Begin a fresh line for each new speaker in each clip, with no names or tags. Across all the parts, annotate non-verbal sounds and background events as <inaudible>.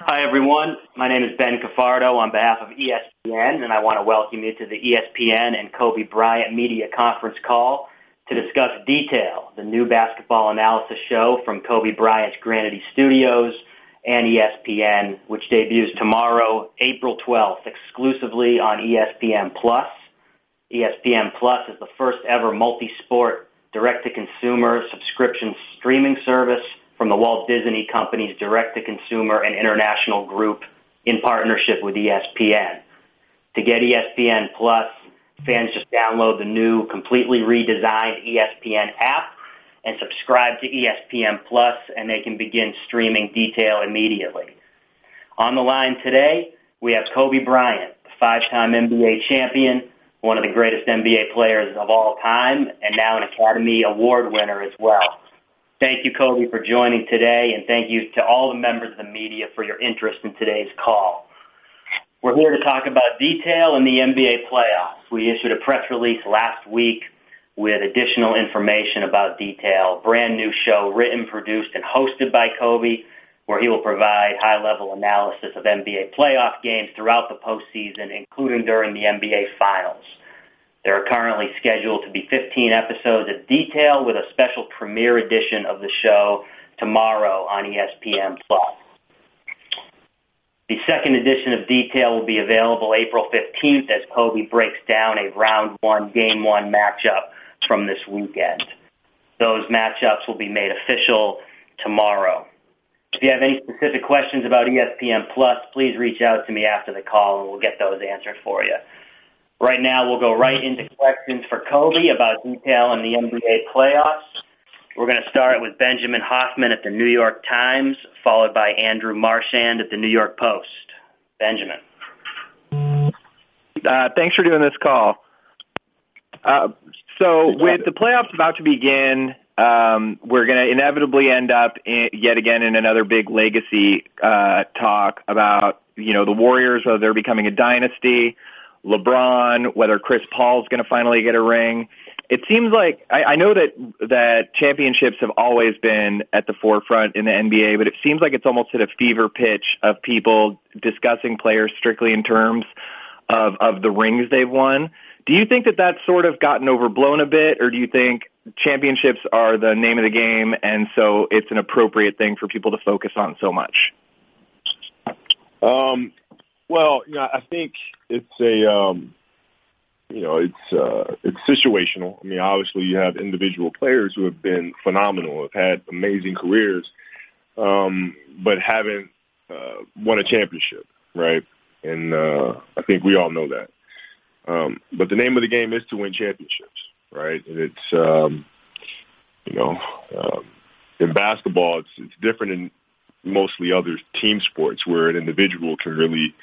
Hi, everyone. My name is Ben Cafardo on behalf of ESPN, and I want to welcome you to the ESPN and Kobe Bryant media conference call to discuss Detail, the new basketball analysis show from Kobe Bryant's Granity Studios and ESPN, which debuts tomorrow, April 12th, exclusively on ESPN Plus. ESPN Plus is the first ever multi-sport direct-to-consumer subscription streaming service from the Walt Disney Company's direct-to-consumer and international group in partnership with ESPN. To get ESPN Plus, fans just download the new, completely redesigned ESPN app and subscribe to ESPN Plus, and they can begin streaming Detail immediately. On the line today, we have Kobe Bryant, the five-time NBA champion, one of the greatest NBA players of all time, and now an Academy Award winner as well. Thank you, Kobe, for joining today, and thank you to all the members of the media for your interest in today's call. We're here to talk about Detail in the NBA playoffs. We issued a press release last week with additional information about Detail, brand new show written, produced, and hosted by Kobe, where he will provide high-level analysis of NBA playoff games throughout the postseason, including during the NBA Finals. There are currently scheduled to be 15 episodes of Detail with a special premiere edition of the show tomorrow on ESPN Plus. The second edition of Detail will be available April 15th as Kobe breaks down a round one, game one matchup from this weekend. Those matchups will be made official tomorrow. If you have any specific questions about ESPN Plus, please reach out to me after the call, and we'll get those answered for you. Right now, we'll go right into questions for Kobe about Detail in the NBA playoffs. We're going to start with Benjamin Hoffman at The New York Times, followed by Andrew Marchand at The New York Post. Benjamin.
Uh, thanks for doing this call. Uh, so with the playoffs about to begin, um, we're going to inevitably end up yet again in another big legacy uh, talk about you know the Warriors, whether they're becoming a dynasty, LeBron, whether Chris Paul's going to finally get a ring. It seems like I I know that that championships have always been at the forefront in the NBA, but it seems like it's almost at a fever pitch of people discussing players strictly in terms of of the rings they've won. Do you think that that's sort of gotten overblown a bit, or do you think championships are the name of the game, and so it's an appropriate thing for people to focus on so much?
Um, Well, I think it's a, um, you know, it's uh, it's situational. I mean, obviously, you have individual players who have been phenomenal, have had amazing careers, but haven't won a championship, right? And uh, I think we all know that. Um, but the name of the game is to win championships, right? And it's, um, you know, um, in basketball, it's it's different in mostly other team sports where an individual can really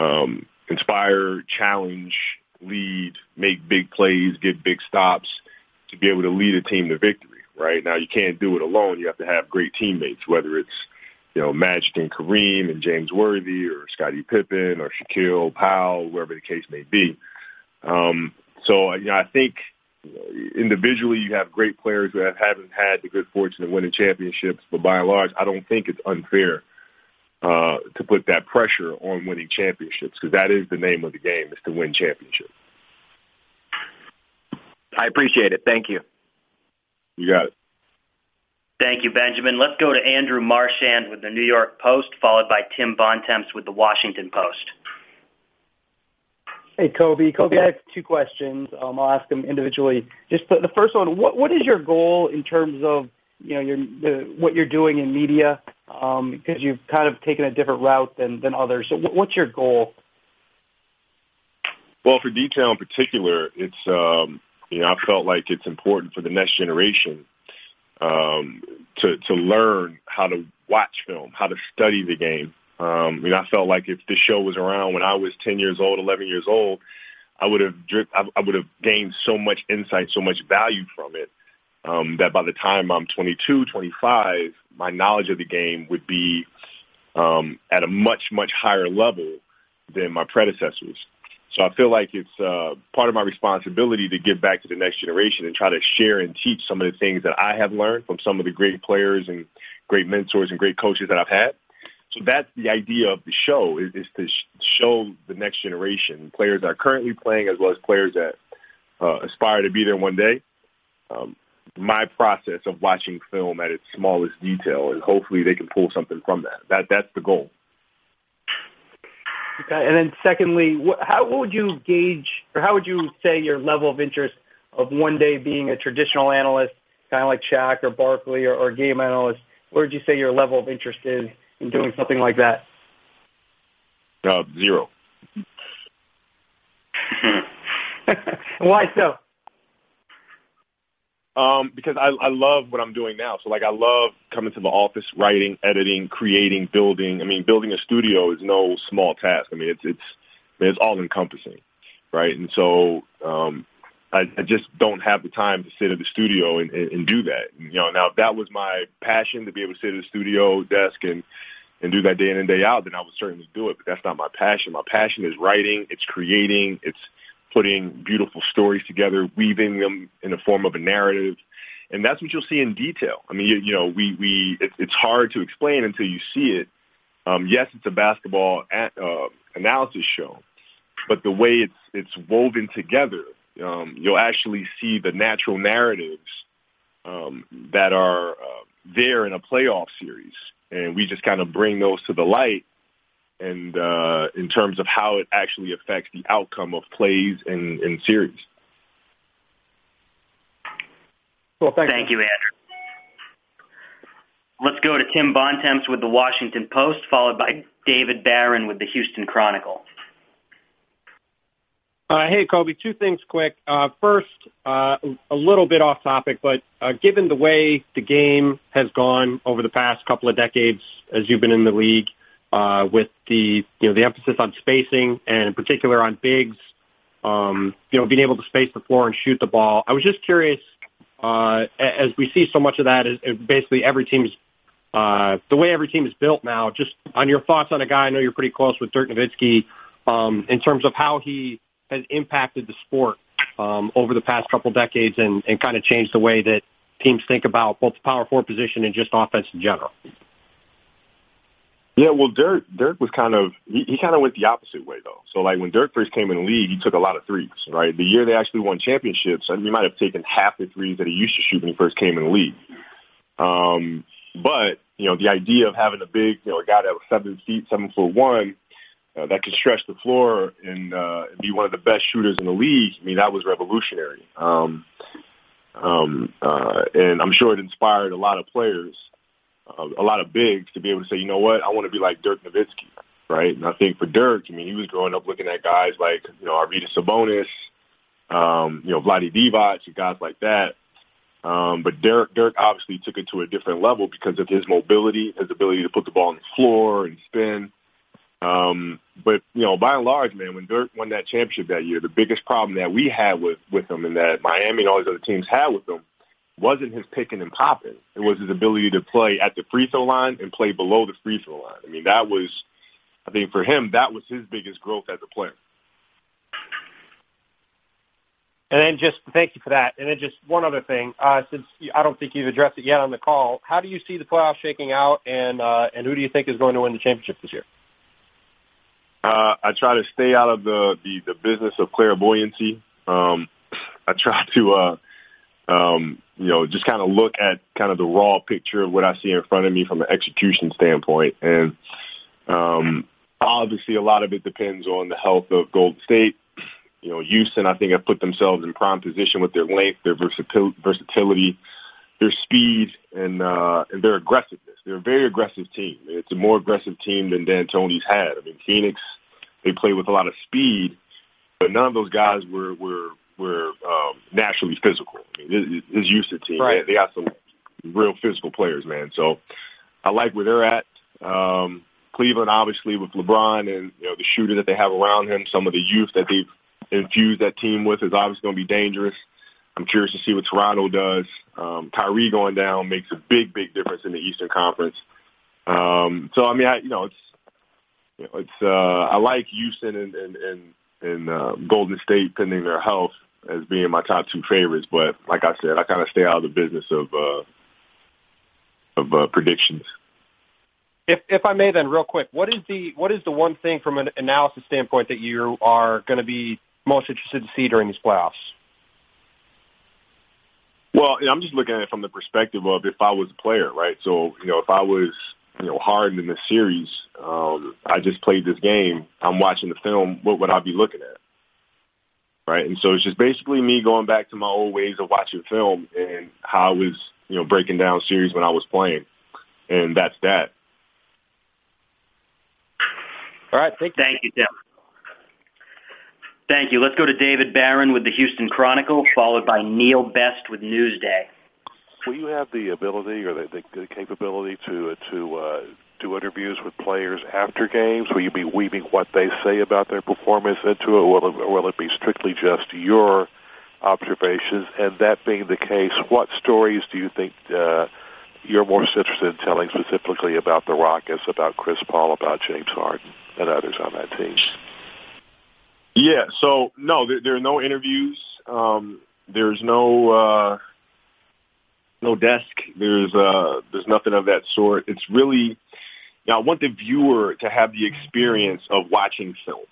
um, inspire, challenge, lead, make big plays, get big stops to be able to lead a team to victory, right? Now, you can't do it alone. You have to have great teammates, whether it's you know, Magic and Kareem and James Worthy or Scottie Pippen or Shaquille Powell, whoever the case may be. Um, so, you know, I think individually, you have great players who have, haven't had the good fortune of winning championships, but by and large, I don't think it's unfair uh, to put that pressure on winning championships because that is the name of the game, is to win championships.
I appreciate it. Thank you.
You got it.
Thank you, Benjamin. Let's go to Andrew Marchand with The New York Post, followed by Tim Bontemps with The Washington Post.
Hey, Kobe. Kobe, I have two questions. Um, I'll ask them individually. Just the first one, what is your goal in terms of you know, your what you're doing in media? Um, because you've kind of taken a different route than others. So what's your goal?
Well, for Detail in particular, it's, um, you know, I felt like it's important for the next generation to learn how to watch film, how to study the game. Um, I felt like if this show was around when I was 10 years old, 11 years old, I would have gained so much insight, so much value from it, um, that by the time I'm 22, 25, my knowledge of the game would be um, at a much, much higher level than my predecessors. So I feel like it's uh, part of my responsibility to give back to the next generation and try to share and teach some of the things that I have learned from some of the great players and great mentors and great coaches that I've had. So that's the idea of the show is, is to sh- show the next generation players that are currently playing as well as players that uh, aspire to be there one day. Um, my process of watching film at its smallest detail, and hopefully they can pull something from that. That that's the goal.
Okay, and then secondly, how would you gauge, or how would you say your level of interest of one day being a traditional analyst, kind of like Shaq or Barkley or, or game analyst? Where would you say your level of interest is in doing something like that?
Uh, zero. <laughs>
Why so?
Um, because I, I love what I'm doing now. So like I love coming to the office, writing, editing, creating, building. I mean, building a studio is no small task. I mean, it's it's I mean, it's all encompassing, right? And so um, I, I just don't have the time to sit at the studio and, and, and do that. You know, now if that was my passion to be able to sit at the studio desk and and do that day in and day out, then I would certainly do it. But that's not my passion. My passion is writing. It's creating. It's putting beautiful stories together, weaving them in the form of a narrative. And that's what you'll see in detail. I mean, you, you know, we, we, it, it's hard to explain until you see it. Um, yes, it's a basketball at, uh, analysis show, but the way it's, it's woven together, um, you'll actually see the natural narratives, um, that are, uh, there in a playoff series. And we just kind of bring those to the light and uh, in terms of how it actually affects the outcome of plays and, and series.
Well, thank,
thank you, Andrew. Let's go to Tim Bontemps with the Washington Post, followed by David Barron with the Houston Chronicle.
Uh, hey, Kobe, two things quick. Uh, first, uh, a little bit off topic, but uh, given the way the game has gone over the past couple of decades as you've been in the league, uh, with the you know the emphasis on spacing and in particular on bigs, um, you know, being able to space the floor and shoot the ball. I was just curious, uh, as we see so much of that, is basically every team's uh, the way every team is built now. Just on your thoughts on a guy, I know you're pretty close with Dirk Nowitzki, um, in terms of how he has impacted the sport um, over the past couple decades and, and kind of changed the way that teams think about both the power forward position and just offense in general.
Yeah, well, Dirk Dirk was kind of he, he kind of went the opposite way though. So like when Dirk first came in the league, he took a lot of threes. Right, the year they actually won championships, I mean, he might have taken half the threes that he used to shoot when he first came in the league. Um, but you know, the idea of having a big, you know, a guy that was seven feet, seven foot one, uh, that could stretch the floor and uh, be one of the best shooters in the league. I mean, that was revolutionary. Um, um, uh, and I'm sure it inspired a lot of players uh, a lot of bigs to be able to say, you know what, I want to be like Dirk Nowitzki, right? And I think for Dirk, I mean, he was growing up looking at guys like, you know, Arvydas Sabonis, um, you know, Vlade Divac, guys like that. Um, but Dirk, Dirk obviously took it to a different level because of his mobility, his ability to put the ball on the floor and spin. Um, but you know, by and large, man, when Dirk won that championship that year, the biggest problem that we had with with him and that Miami and all these other teams had with him wasn't his picking and popping. It was his ability to play at the free throw line and play below the free throw line. I mean, that was, I think for him, that was his biggest growth as a player.
And then just thank you for that. And then just one other thing, uh, since I don't think you've addressed it yet on the call, how do you see the playoffs shaking out, and uh, and who do you think is going to win the championship this year?
Uh, I try to stay out of the the, the business of clairvoyancy. Um, I try to uh, um, you know, just kind of look at kind of the raw picture of what I see in front of me from an execution standpoint. And um, obviously, a lot of it depends on the health of Golden State. You know, Houston, I think, have put themselves in prime position with their length, their versatility, their speed, and uh, and their aggressiveness. They're a very aggressive team. It's a more aggressive team than D'Antoni's had. I mean, Phoenix, they play with a lot of speed, but none of those guys were were were um, naturally physical. I mean, this, this Houston team, right. they, they got some real physical players, man. So I like where they're at. Um, Cleveland, obviously, with LeBron and you know the shooter that they have around him, some of the youth that they've infused that team with is obviously going to be dangerous. I'm curious to see what Toronto does. Um, Kyrie going down makes a big, big difference in the Eastern Conference. Um, so I mean, I, you know, it's you know, it's uh, I like Houston and and and, and uh, Golden State pending their health as being my top two favorites. But like I said, I kind of stay out of the business of uh, of uh, predictions.
If if I may, then real quick, what is the what is the one thing from an analysis standpoint that you are going to be most interested to see during these playoffs?
Well, I'm just looking at it from the perspective of if I was a player, right? So, you know, if I was, you know, Harden in the series, um, I just played this game, I'm watching the film, what would I be looking at? Right. And so it's just basically me going back to my old ways of watching film and how I was, you know, breaking down series when I was playing. And that's that.
All right. Thank
you. Thank you, Tim. Thank you. Let's go to David Barron with the Houston Chronicle, followed by Neil Best with Newsday.
Will you have the ability or the, the, the capability to to uh, do interviews with players after games? Will you be weaving what they say about their performance into it, or will it, or will it be strictly just your observations? And that being the case, what stories do you think uh, you're most interested in telling specifically about the Rockets, about Chris Paul, about James Harden, and others on that team?
Yeah. So no, there, there are no interviews. Um, there's no uh, no desk. There's uh, there's nothing of that sort. It's really, you I want the viewer to have the experience of watching film,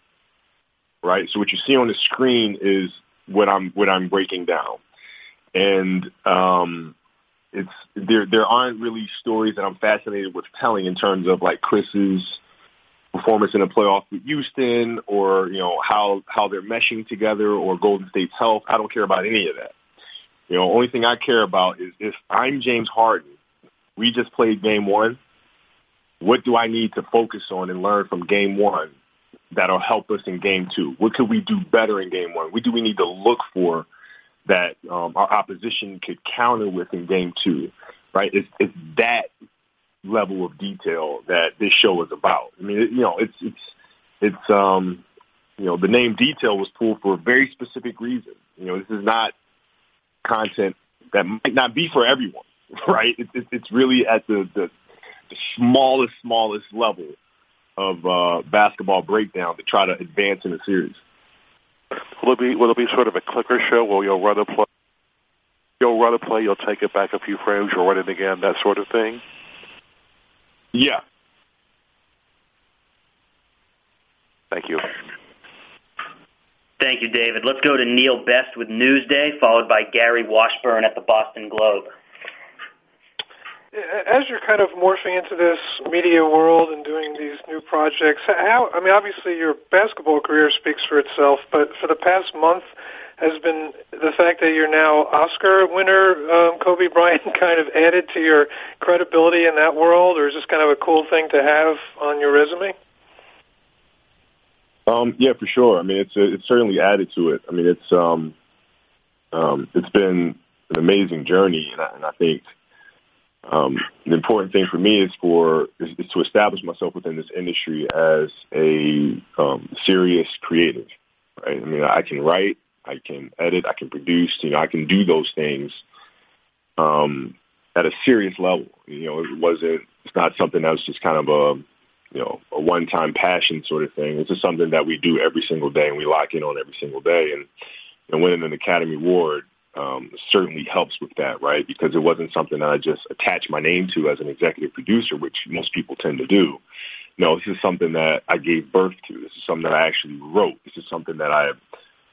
right? So what you see on the screen is what I'm what I'm breaking down, and um, it's there. There aren't really stories that I'm fascinated with telling in terms of like Chris's performance in a playoff with Houston or, you know, how, how they're meshing together or Golden State's health. I don't care about any of that. You know, only thing I care about is if I'm James Harden, we just played game one. What do I need to focus on and learn from game one that'll help us in game two? What could we do better in game one? What do we need to look for that um, our opposition could counter with in game two? Right? It's, it's that level of detail that this show is about. I mean, it, you know, it's it's it's um, you know, the name detail was pulled for a very specific reason. You know, this is not content that might not be for everyone, <laughs> right? It's it's, it's really at the, the the smallest smallest level of uh, basketball breakdown to try to advance in a series.
Will it be will it be sort of a clicker show where you'll run a play? You'll run a play, you'll take it back a few frames, you'll run it again, that sort of thing.
Yeah.
Thank you.
Thank you, David. Let's go to Neil Best with Newsday, followed by Gary Washburn at the Boston Globe.
As you're kind of morphing into this media world and doing these new projects, how, I mean, obviously your basketball career speaks for itself, but for the past month, has been the fact that you're now Oscar winner, um, Kobe <laughs> Bryant, kind of added to your credibility in that world, or is this kind of a cool thing to have on your resume?
Um, yeah, for sure. I mean, it's it's certainly added to it. I mean, it's um, um, it's been an amazing journey, and I, and I think um, the important thing for me is for is, is to establish myself within this industry as a um, serious creative. Right? I mean, I can write, I can edit, I can produce, you know, I can do those things um, at a serious level. You know, it wasn't, it's not something that was just kind of a, you know, a one-time passion sort of thing. It's just something that we do every single day and we lock in on every single day. And, and winning an Academy Award um, certainly helps with that, right? Because it wasn't something that I just attached my name to as an executive producer, which most people tend to do. No, this is something that I gave birth to. This is something that I actually wrote. This is something that I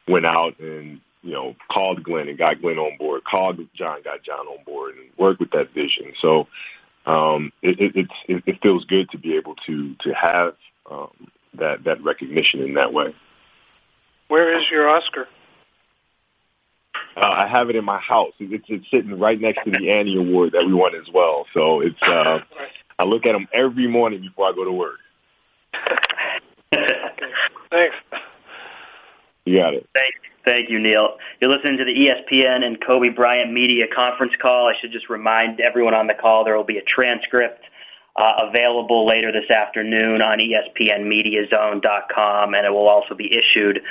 went out and you know called Glenn and got Glenn on board, called John, got John on board, and worked with that vision. So um, it, it, it's it, it feels good to be able to to have um, that that recognition in that way.
Where is your Oscar?
Uh, I have it in my house. It's, it's sitting right next to the Annie Award that we won as well. So it's uh, <laughs> I look at them every morning before I go to work.
Thanks.
You got it.
Thank, thank you, Neil. You're listening to the ESPN and Kobe Bryant media conference call. I should just remind everyone on the call there will be a transcript uh, available later this afternoon on ESPNMediaZone.com, and it will also be issued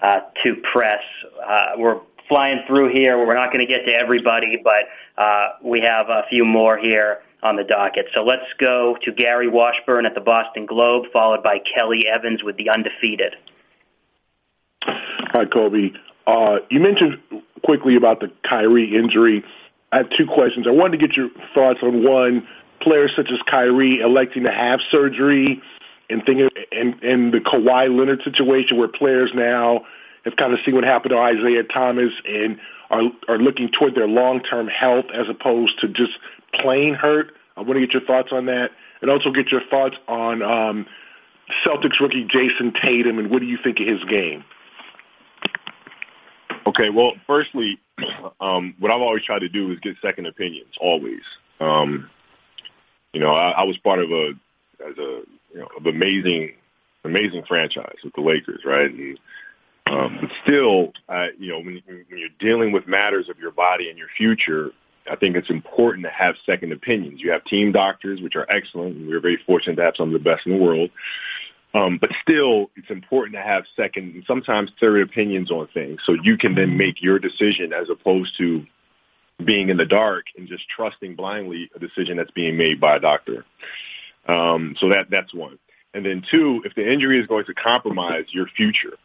uh, to press. Uh, we're flying through here. We're not going to get to everybody, but uh, we have a few more here on the docket. So let's go to Gary Washburn at the Boston Globe, followed by Kelly Evans with the Undefeated.
Hi, Kobe. Uh, you mentioned quickly about the Kyrie injury. I have two questions. I wanted to get your thoughts on one, players such as Kyrie electing to have surgery and thinking and and the Kawhi Leonard situation where players now have kind of seen what happened to Isaiah Thomas and are are looking toward their long term health as opposed to just plain hurt. I want to get your thoughts on that, and also get your thoughts on um, Celtics rookie Jayson Tatum and what do you think of his game?
Okay, well, firstly, <clears throat> um, what I've always tried to do is get second opinions. Always, um, you know, I, I was part of a as a you know of amazing amazing franchise with the Lakers, right? And um, but still, uh, you know, when, when you're dealing with matters of your body and your future, I think it's important to have second opinions. You have team doctors, which are excellent, and we're very fortunate to have some of the best in the world. Um, but still, it's important to have second and sometimes third opinions on things so you can then make your decision as opposed to being in the dark and just trusting blindly a decision that's being made by a doctor. Um, so that that's one. And then two, if the injury is going to compromise your future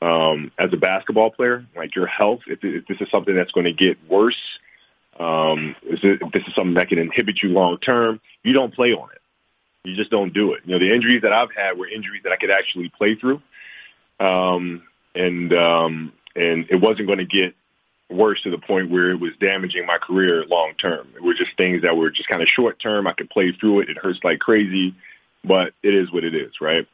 um, as a basketball player, like your health, if, if this is something that's going to get worse, um, if this is something that can inhibit you long term, you don't play on it. You just don't do it. You know, the injuries that I've had were injuries that I could actually play through. Um, and, um, and it wasn't going to get worse to the point where it was damaging my career long term. It were just things that were just kind of short term. I could play through it. It hurts like crazy, but it is what it is, right?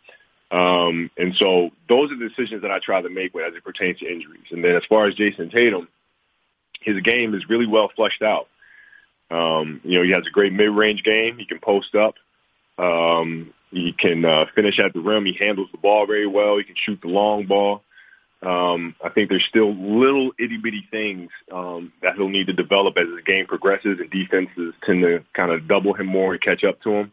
Um, and so those are the decisions that I try to make with as it pertains to injuries. And then as far as Jayson Tatum, his game is really well fleshed out. Um, you know, he has a great mid-range game. He can post up. Um, he can uh, finish at the rim. He handles the ball very well. He can shoot the long ball. Um, I think there's still little itty bitty things um, that he'll need to develop as his game progresses, and defenses tend to kind of double him more and catch up to him.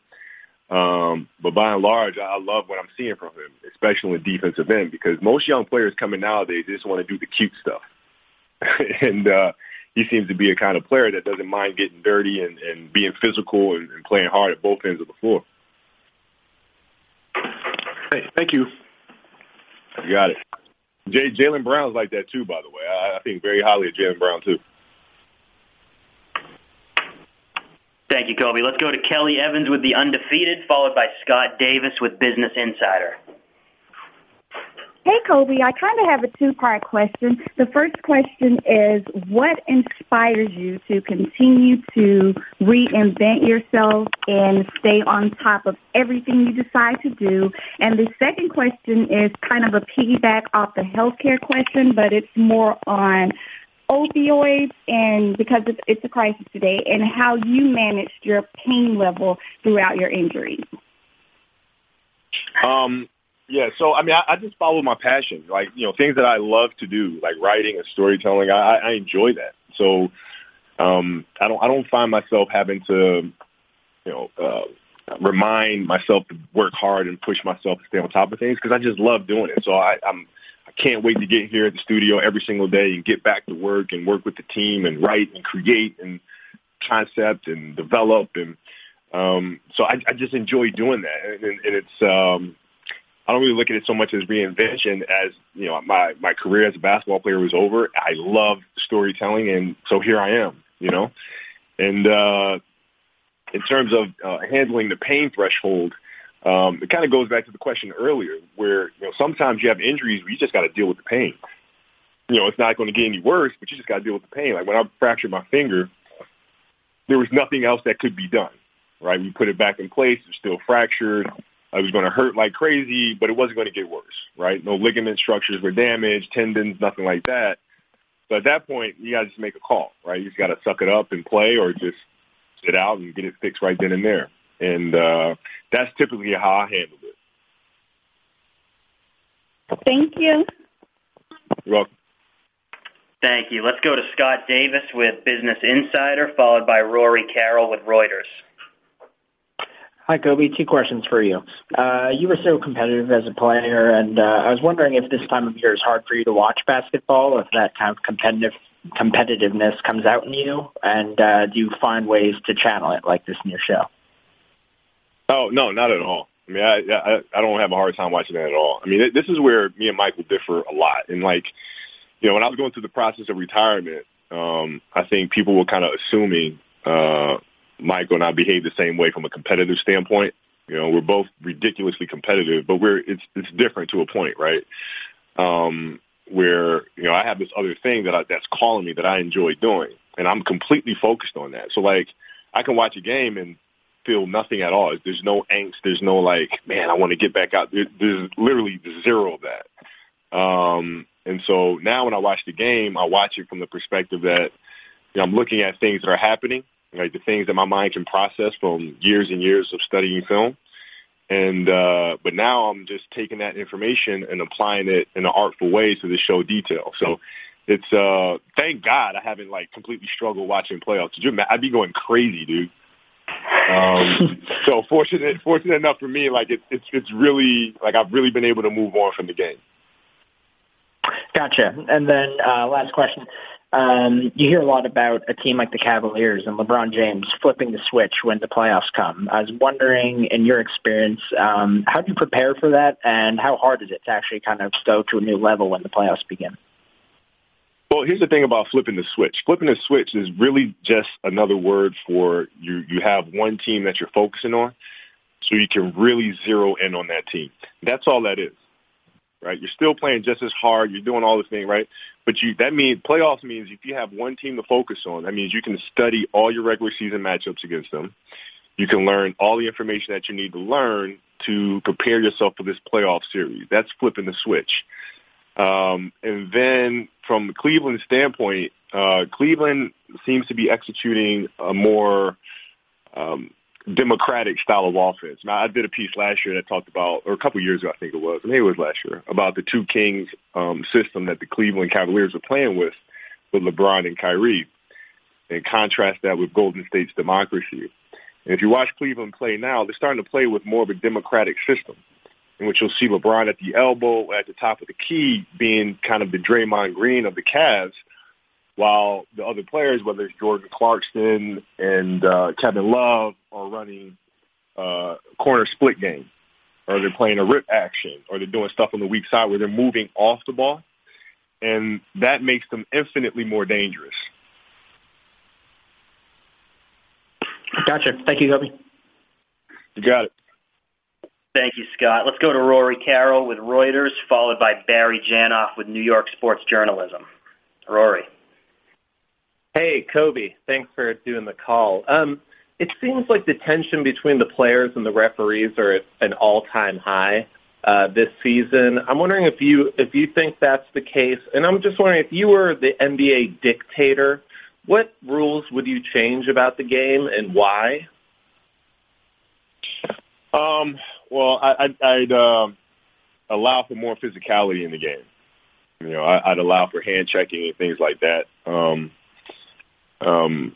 Um, but by and large, I love what I'm seeing from him, especially in defensive end, because most young players coming nowadays just want to do the cute stuff, <laughs> and uh, he seems to be a kind of player that doesn't mind getting dirty and, and being physical and, and playing hard at both ends of the floor.
Hey, thank you.
You got it. Jay Jaylen Brown's like that too, by the way. I, I think very highly of Jaylen Brown too.
Thank you, Kobe. Let's go to Kelly Evans with the undefeated, followed by Scott Davis with Business Insider.
Hey, Kobe, I kind of have a two-part question. The first question is, what inspires you to continue to reinvent yourself and stay on top of everything you decide to do? And the second question is kind of a piggyback off the healthcare question, but it's more on opioids and because it's a crisis today and how you managed your pain level throughout your injuries.
Um, yeah, so I mean, I, I just follow my passion, like you know, things that I love to do, like writing and storytelling. I, I enjoy that. So um, I don't I don't find myself having to, you know, uh, remind myself to work hard and push myself to stay on top of things because I just love doing it. So I, I'm I can't wait to get here at the studio every single day and get back to work and work with the team and write and create and concept and develop and um, so I, I just enjoy doing that and, and, it's um, I don't really look at it so much as reinvention as, you know, my, my career as a basketball player was over. I love storytelling and so here I am, you know, and, uh, in terms of uh, handling the pain threshold, um, it kind of goes back to the question earlier where, you know, sometimes you have injuries where you just got to deal with the pain. You know, it's not going to get any worse, but you just got to deal with the pain. Like when I fractured my finger, there was nothing else that could be done, right? We put it back in place. It's still fractured. It was going to hurt like crazy, but it wasn't going to get worse, right? No ligament structures were damaged, tendons, nothing like that. So at that point, you got to just make a call, right? You just got to suck it up and play or just sit out and get it fixed right then and there. And uh, that's typically how I handled it.
Thank you.
You're welcome.
Thank you. Let's go to Scott Davis with Business Insider, followed by Rory Carroll with Reuters.
Hi, Kobe. Two questions for you. Uh, you were so competitive as a player, and uh, I was wondering if this time of year is hard for you to watch basketball, if that kind of competitive competitiveness comes out in you, and uh, do you find ways to channel it like this in your show?
Oh no, not at all. I mean, I I, I don't have a hard time watching that at all. I mean, this is where me and Michael differ a lot. And like, you know, when I was going through the process of retirement, um, I think people were kind of assuming uh, Michael and I behave the same way from a competitive standpoint. You know, we're both ridiculously competitive, but we're it's it's different to a point, right? Um, where you know I have this other thing that I, that's calling me that I enjoy doing, and I'm completely focused on that. So like, I can watch a game and feel nothing at all. There's no angst. There's no like, man, I want to get back out. There, there's literally zero of that. Um, and so now when I watch the game, I watch it from the perspective that you know, I'm looking at things that are happening like the things that my mind can process from years and years of studying film. And uh, but now I'm just taking that information and applying it in an artful way to the show detail. So it's uh thank God I haven't like completely struggled watching playoffs. I'd be going crazy, dude. Um, <laughs> so fortunate, fortunate enough for me, like it's it's it's really like I've really been able to move on from the game.
Gotcha. And then uh, last question: um, you hear a lot about a team like the Cavaliers and LeBron James flipping the switch when the playoffs come. I was wondering, in your experience, um, how do you prepare for that, and how hard is it to actually kind of go to a new level when the playoffs begin?
Well, here's the thing about flipping the switch. Flipping the switch is really just another word for you. You have one team that you're focusing on, so you can really zero in on that team. That's all that is right? You're still playing just as hard. You're doing all the thing, right? But you that means playoffs means if you have one team to focus on, that means you can study all your regular season matchups against them. You can learn all the information that you need to learn to prepare yourself for this playoff series. That's flipping the switch. Um, and then from Cleveland's standpoint, uh, Cleveland seems to be executing a more um, democratic style of offense. Now, I did a piece last year that talked about, or a couple years ago, I think it was, maybe it was last year, about the two kings um, system that the Cleveland Cavaliers were playing with, with LeBron and Kyrie, and contrast that with Golden State's democracy. And if you watch Cleveland play now, they're starting to play with more of a democratic system, in which you'll see LeBron at the elbow, at the top of the key, being kind of the Draymond Green of the Cavs, while the other players, whether it's Jordan Clarkson and uh, Kevin Love, are running uh, corner split game, or they're playing a rip action, or they're doing stuff on the weak side where they're moving off the ball, and that makes them infinitely more dangerous.
Gotcha. Thank you, Kobe.
You got it.
Thank you, Scott. Let's go to Rory Carroll with Reuters, followed by Barry Janoff with New York Sports Journalism. Rory.
Hey, Kobe. Thanks for doing the call. Um, it seems like the tension between the players and the referees are at an all-time high uh, this season. I'm wondering if you if you think that's the case, and I'm just wondering if you were the NBA dictator, what rules would you change about the game and why?
Um, well, I, I'd, I'd uh, allow for more physicality in the game. You know, I, I'd allow for hand checking and things like that. Um, um,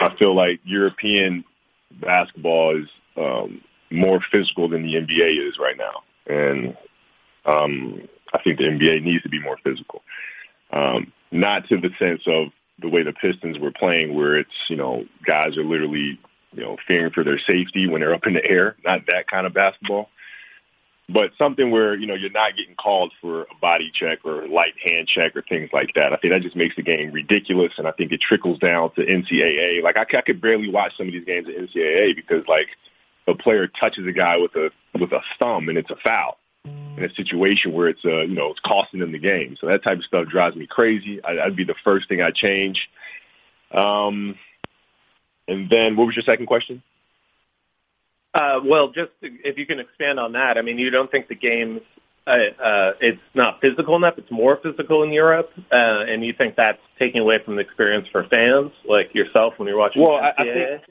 I feel like European basketball is um, more physical than the NBA is right now, and um, I think the NBA needs to be more physical. Um, not to the sense of the way the Pistons were playing, where it's you know guys are literally you know fearing for their safety when they're up in the air. Not that kind of basketball but something where you know you're not getting called for a body check or a light hand check or things like that. I think that just makes the game ridiculous, and I think it trickles down to NCAA. Like I, I could barely watch some of these games at NCAA because like a player touches a guy with a with a thumb and it's a foul in a situation where it's uh you know it's costing them the game. So that type of stuff drives me crazy. I, that'd be the first thing I change. Um, and then what was your second question?
Uh, well, just if you can expand on that. I mean, you don't think the game's uh, uh, it's not physical enough. It's more physical in Europe, uh, and you think that's taking away from the experience for fans like yourself when you're watching.
Well, I, I think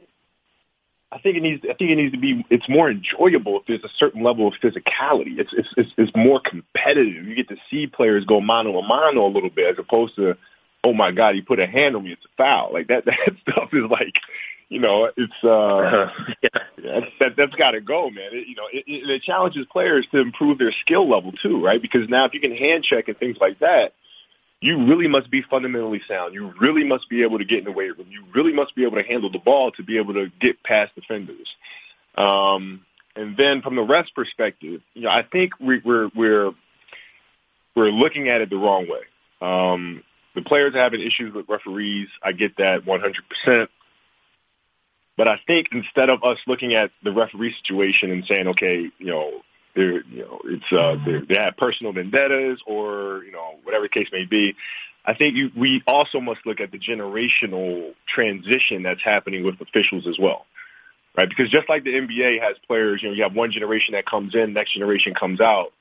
I think it needs. I think it needs to be. It's more enjoyable if there's a certain level of physicality. It's it's it's, it's more competitive. You get to see players go mano a mano a little bit as opposed to, oh my god, he put a hand on me, it's a foul. Like that. <laughs> That stuff is like you know, it's uh, <laughs> yeah. that that's got to go, man. It, you know, it, it, it challenges players to improve their skill level too, right? Because now if you can hand check and things like that, you really must be fundamentally sound. You really must be able to get in the weight room. You really must be able to handle the ball to be able to get past defenders. Um, and then from the refs' perspective, you know, I think we, we're we're we're looking at it the wrong way. Um, the players are having issues with referees. I get that 100%. But I think instead of us looking at the referee situation and saying, okay, you know, they're, you know, it's uh, they have personal vendettas or you know whatever the case may be. I think you, we also must look at the generational transition that's happening with officials as well, right? Because just like the NBA has players, you know, you have one generation that comes in, next generation comes out.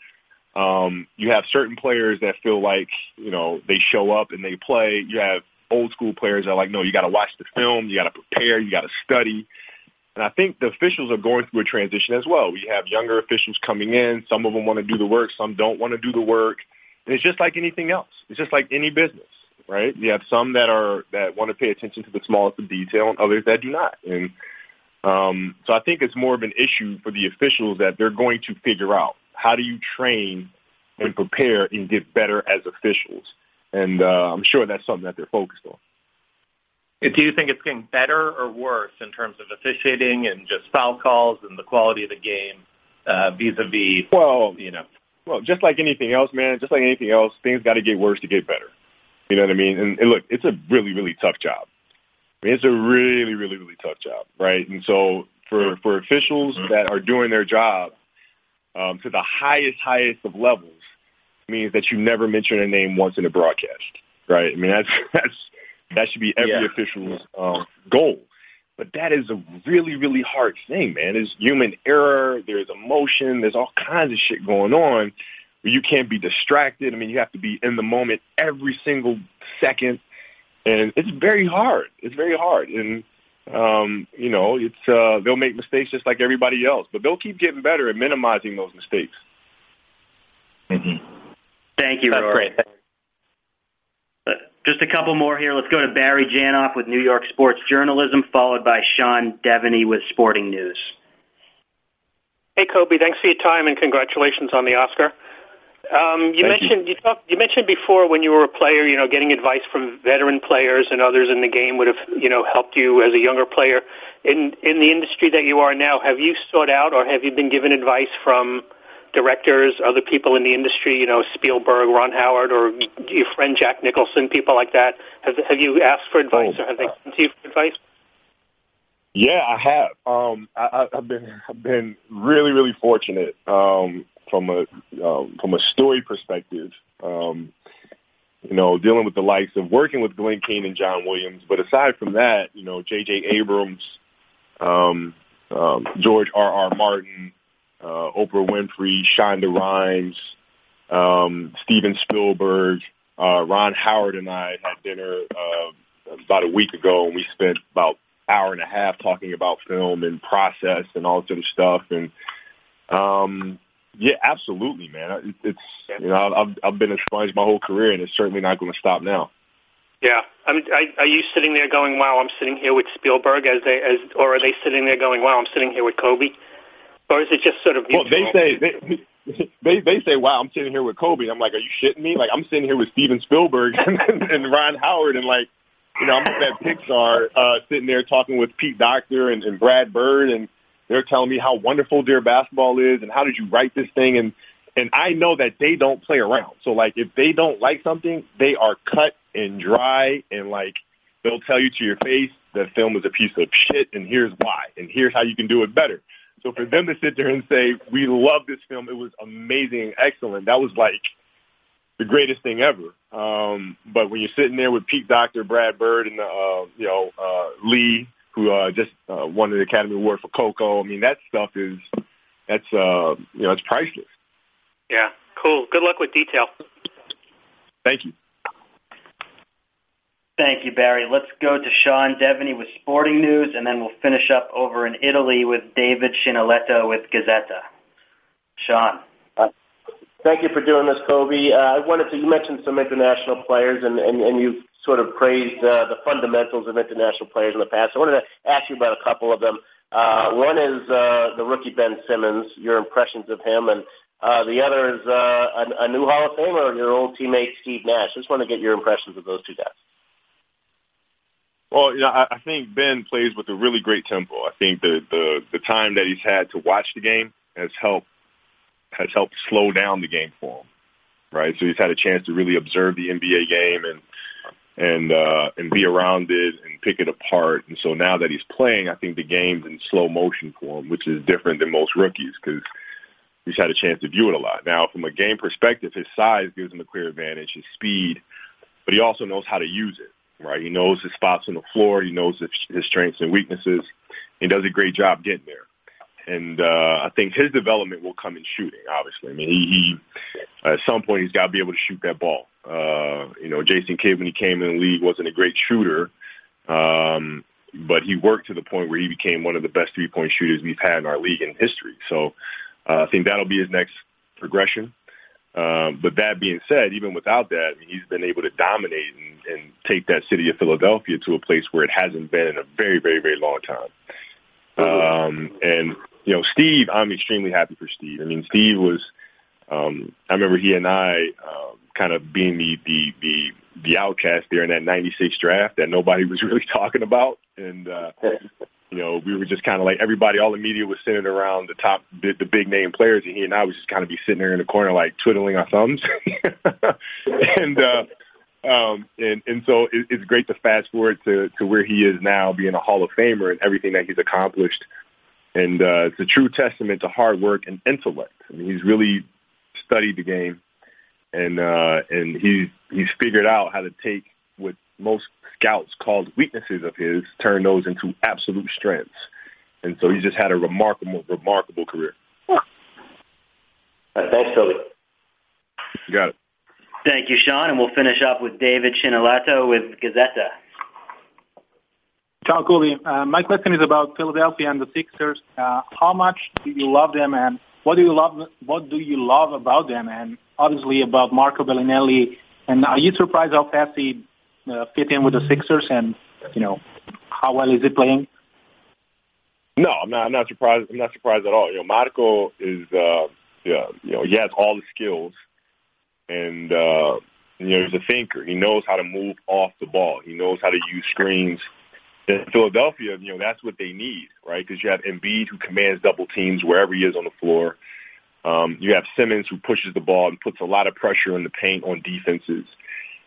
Um, you have certain players that feel like you know they show up and they play. You have old school players are like, no, you got to watch the film, you got to prepare, you got to study. And I think the officials are going through a transition as well. We have younger officials coming in. Some of them want to do the work. Some don't want to do the work. And it's just like anything else. It's just like any business, right? You have some that are that want to pay attention to the smallest of detail, and others that do not. And um, so I think it's more of an issue for the officials that they're going to figure out how do you train and prepare and get better as officials. And uh, I'm sure that's something that they're focused on.
Do you think it's getting better or worse in terms of officiating and just foul calls and the quality of the game uh, vis-a-vis?
Well,
you know,
well, just like anything else, man. Just like anything else, things got to get worse to get better. You know what I mean? And, and look, it's a really, really tough job. I mean, it's a really, really, really tough job, right? And so for for officials that are doing their job um, to the highest, highest of levels means that you never mention a name once in a broadcast, right? I mean, that's <laughs> that's that should be every
Yeah.
official's um, goal. But that is a really, really hard thing, man. There's human error, there's emotion, there's all kinds of shit going on you can't be distracted. I mean, you have to be in the moment every single second. And it's very hard. It's very hard. And um, you know, it's uh they'll make mistakes just like everybody else, but they'll keep getting better at minimizing those mistakes.
Thank you,
That's
Rory.
great.
Uh, Just a couple more here. Let's go to Barry Janoff with New York Sports Journalism, followed by Sean Deveney with Sporting News.
Hey, Kobe. Thanks for your time and congratulations on the Oscar. Um, you
Thank
mentioned you. talked you mentioned before when you were a player, you know, getting advice from veteran players and others in the game would have, you know, helped you as a younger player. In in the industry that you are now, have you sought out or have you been given advice from directors, other people in the industry, you know, Spielberg, Ron Howard, or your friend Jack Nicholson, people like that? Have have you asked for advice
Oh.
or have they come to you for advice?
Yeah, I have. Um, I, I've been I've been really really fortunate um, from a um, from a story perspective. Um, you know, dealing with the likes of working with Glenn Keane and John Williams, but aside from that, you know, J.J. Abrams, um, um, George R. R. Martin, uh, Oprah Winfrey, Shonda Rhimes, um, Steven Spielberg, uh, Ron Howard, and I had dinner uh, about a week ago, and we spent about hour and a half talking about film and process and all sort of stuff. And um, yeah, absolutely, man. It, it's you know I've I've been a sponge my whole career, and it's certainly not going to stop now.
Yeah, I mean, I, are you sitting there going, "Wow, I'm sitting here with Spielberg," as they as, or are they sitting there going, "Wow, I'm sitting here with Kobe," or is it just sort of
Well, they say they, they they say, "Wow, I'm sitting here with Kobe." I'm like, "Are you shitting me?" Like I'm sitting here with Steven Spielberg <laughs> and, and Ron Howard, and like, you know, I'm at Pixar, uh, sitting there talking with Pete Docter and, and Brad Bird, and they're telling me how wonderful their basketball is, and how did you write this thing, and and I know that they don't play around. So like, if they don't like something, they are cut and dry, and like, they'll tell you to your face that film is a piece of shit, and here's why, and here's how you can do it better. So for them to sit there and say, we love this film, it was amazing excellent, that was like the greatest thing ever. Um, but when you're sitting there with Pete Docter, Brad Bird, and, uh, you know, uh, Lee, who, uh, just, uh, won the Academy Award for Coco, I mean, that stuff is, that's, uh, you know, it's priceless.
Yeah, cool. Good luck with detail.
Thank you.
Thank you, Barry. Let's go to Sean Deveney with Sporting News, and then we'll finish up over in Italy with David Chinellato with Gazzetta. Sean.
Thank you for doing this, Kobe. Uh, I wanted to, you mentioned some international players and, and, and you sort of praised uh, the fundamentals of international players in the past. I wanted to ask you about a couple of them. Uh, one is uh, the rookie Ben Simmons, your impressions of him, and uh, the other is uh, a, a new Hall of Famer, your old teammate Steve Nash. I just want to get your impressions of those two guys.
Well, you know, I, I think Ben plays with a really great tempo. I think the, the the time that he's had to watch the game has helped has helped slow down the game for him, right? So he's had a chance to really observe the NBA game, and and uh, and be around it and pick it apart. And so now that he's playing, I think the game's in slow motion for him, which is different than most rookies because he's had a chance to view it a lot. Now, from a game perspective, his size gives him a clear advantage, his speed, but he also knows how to use it. Right, he knows his spots on the floor. He knows his, strengths and weaknesses. He does a great job getting there and uh, I think his development will come in shooting. Obviously, I mean, he, he at some point he's got to be able to shoot that ball. Uh, you know, Jason Kidd when he came in the league wasn't a great shooter, um, but he worked to the point where he became one of the best three point shooters we've had in our league in history. So uh, I think that'll be his next progression. Um, but that being said, even without that, I mean, he's been able to dominate and, and take that city of Philadelphia to a place where it hasn't been in a very, very, very long time. Um, and you know, Steve, I'm extremely happy for Steve. I mean, Steve was, um, I remember he and I, um, kind of being the, the, the, the outcast there in that 96 draft that nobody was <laughs> really talking about. And, uh, you know, we were just kind of like everybody, all the media was centered around the top, the, the big name players. And he and I was just kind of be sitting there in the corner, like twiddling our thumbs. <laughs> and, uh, um, and, and so it, it's great to fast forward to, to where he is now being a Hall of Famer and everything that he's accomplished and uh, it's a true testament to hard work and intellect. I mean, he's really studied the game, and uh, and he's he's figured out how to take what most scouts called weaknesses of his, turn those into absolute strengths. And so he just had a remarkable, remarkable career.
Uh, thanks, Toby.
You got it.
Thank you, Sean. And we'll finish up with David Chinellato with Gazzetta.
Ciao, Kobe. Uh, my question is about Philadelphia and the Sixers. Uh, how much do you love them, and what do you love? What do you love about them, and obviously about Marco Belinelli? And are you surprised how fast he uh, fit in with the Sixers, and you know how well is he playing?
No, I'm not. I'm not surprised. I'm not surprised at all. You know, Marco is, uh, yeah, you know, he has all the skills, and uh, you know, he's a thinker. He knows how to move off the ball. He knows how to use screens in Philadelphia, you know, that's what they need, right? Because you have Embiid who commands double teams wherever he is on the floor. Um, you have Simmons who pushes the ball and puts a lot of pressure in the paint on defenses.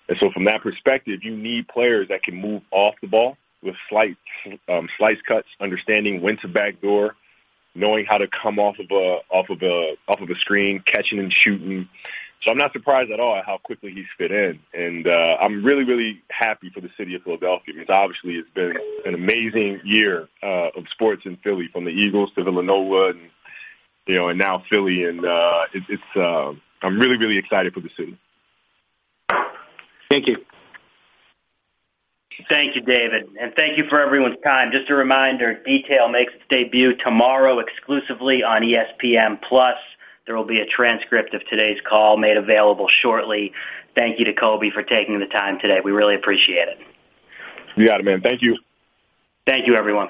And so from that perspective, you need players that can move off the ball with slight um, slice cuts, understanding when to backdoor, knowing how to come off of a off of a off of a screen, catching and shooting. So I'm not surprised at all at how quickly he's fit in, and uh, I'm really, really happy for the city of Philadelphia because obviously it's been an amazing year uh, of sports in Philly, from the Eagles to Villanova, and you know, and now Philly, and uh, it, it's uh, I'm really, really excited for the city.
Thank you.
Thank you, David. And thank you for everyone's time. Just a reminder, Detail makes its debut tomorrow exclusively on ESPN Plus. There will be a transcript of today's call made available shortly. Thank you to Kobe for taking the time today. We really appreciate it.
You got it, man. Thank you.
Thank you, everyone.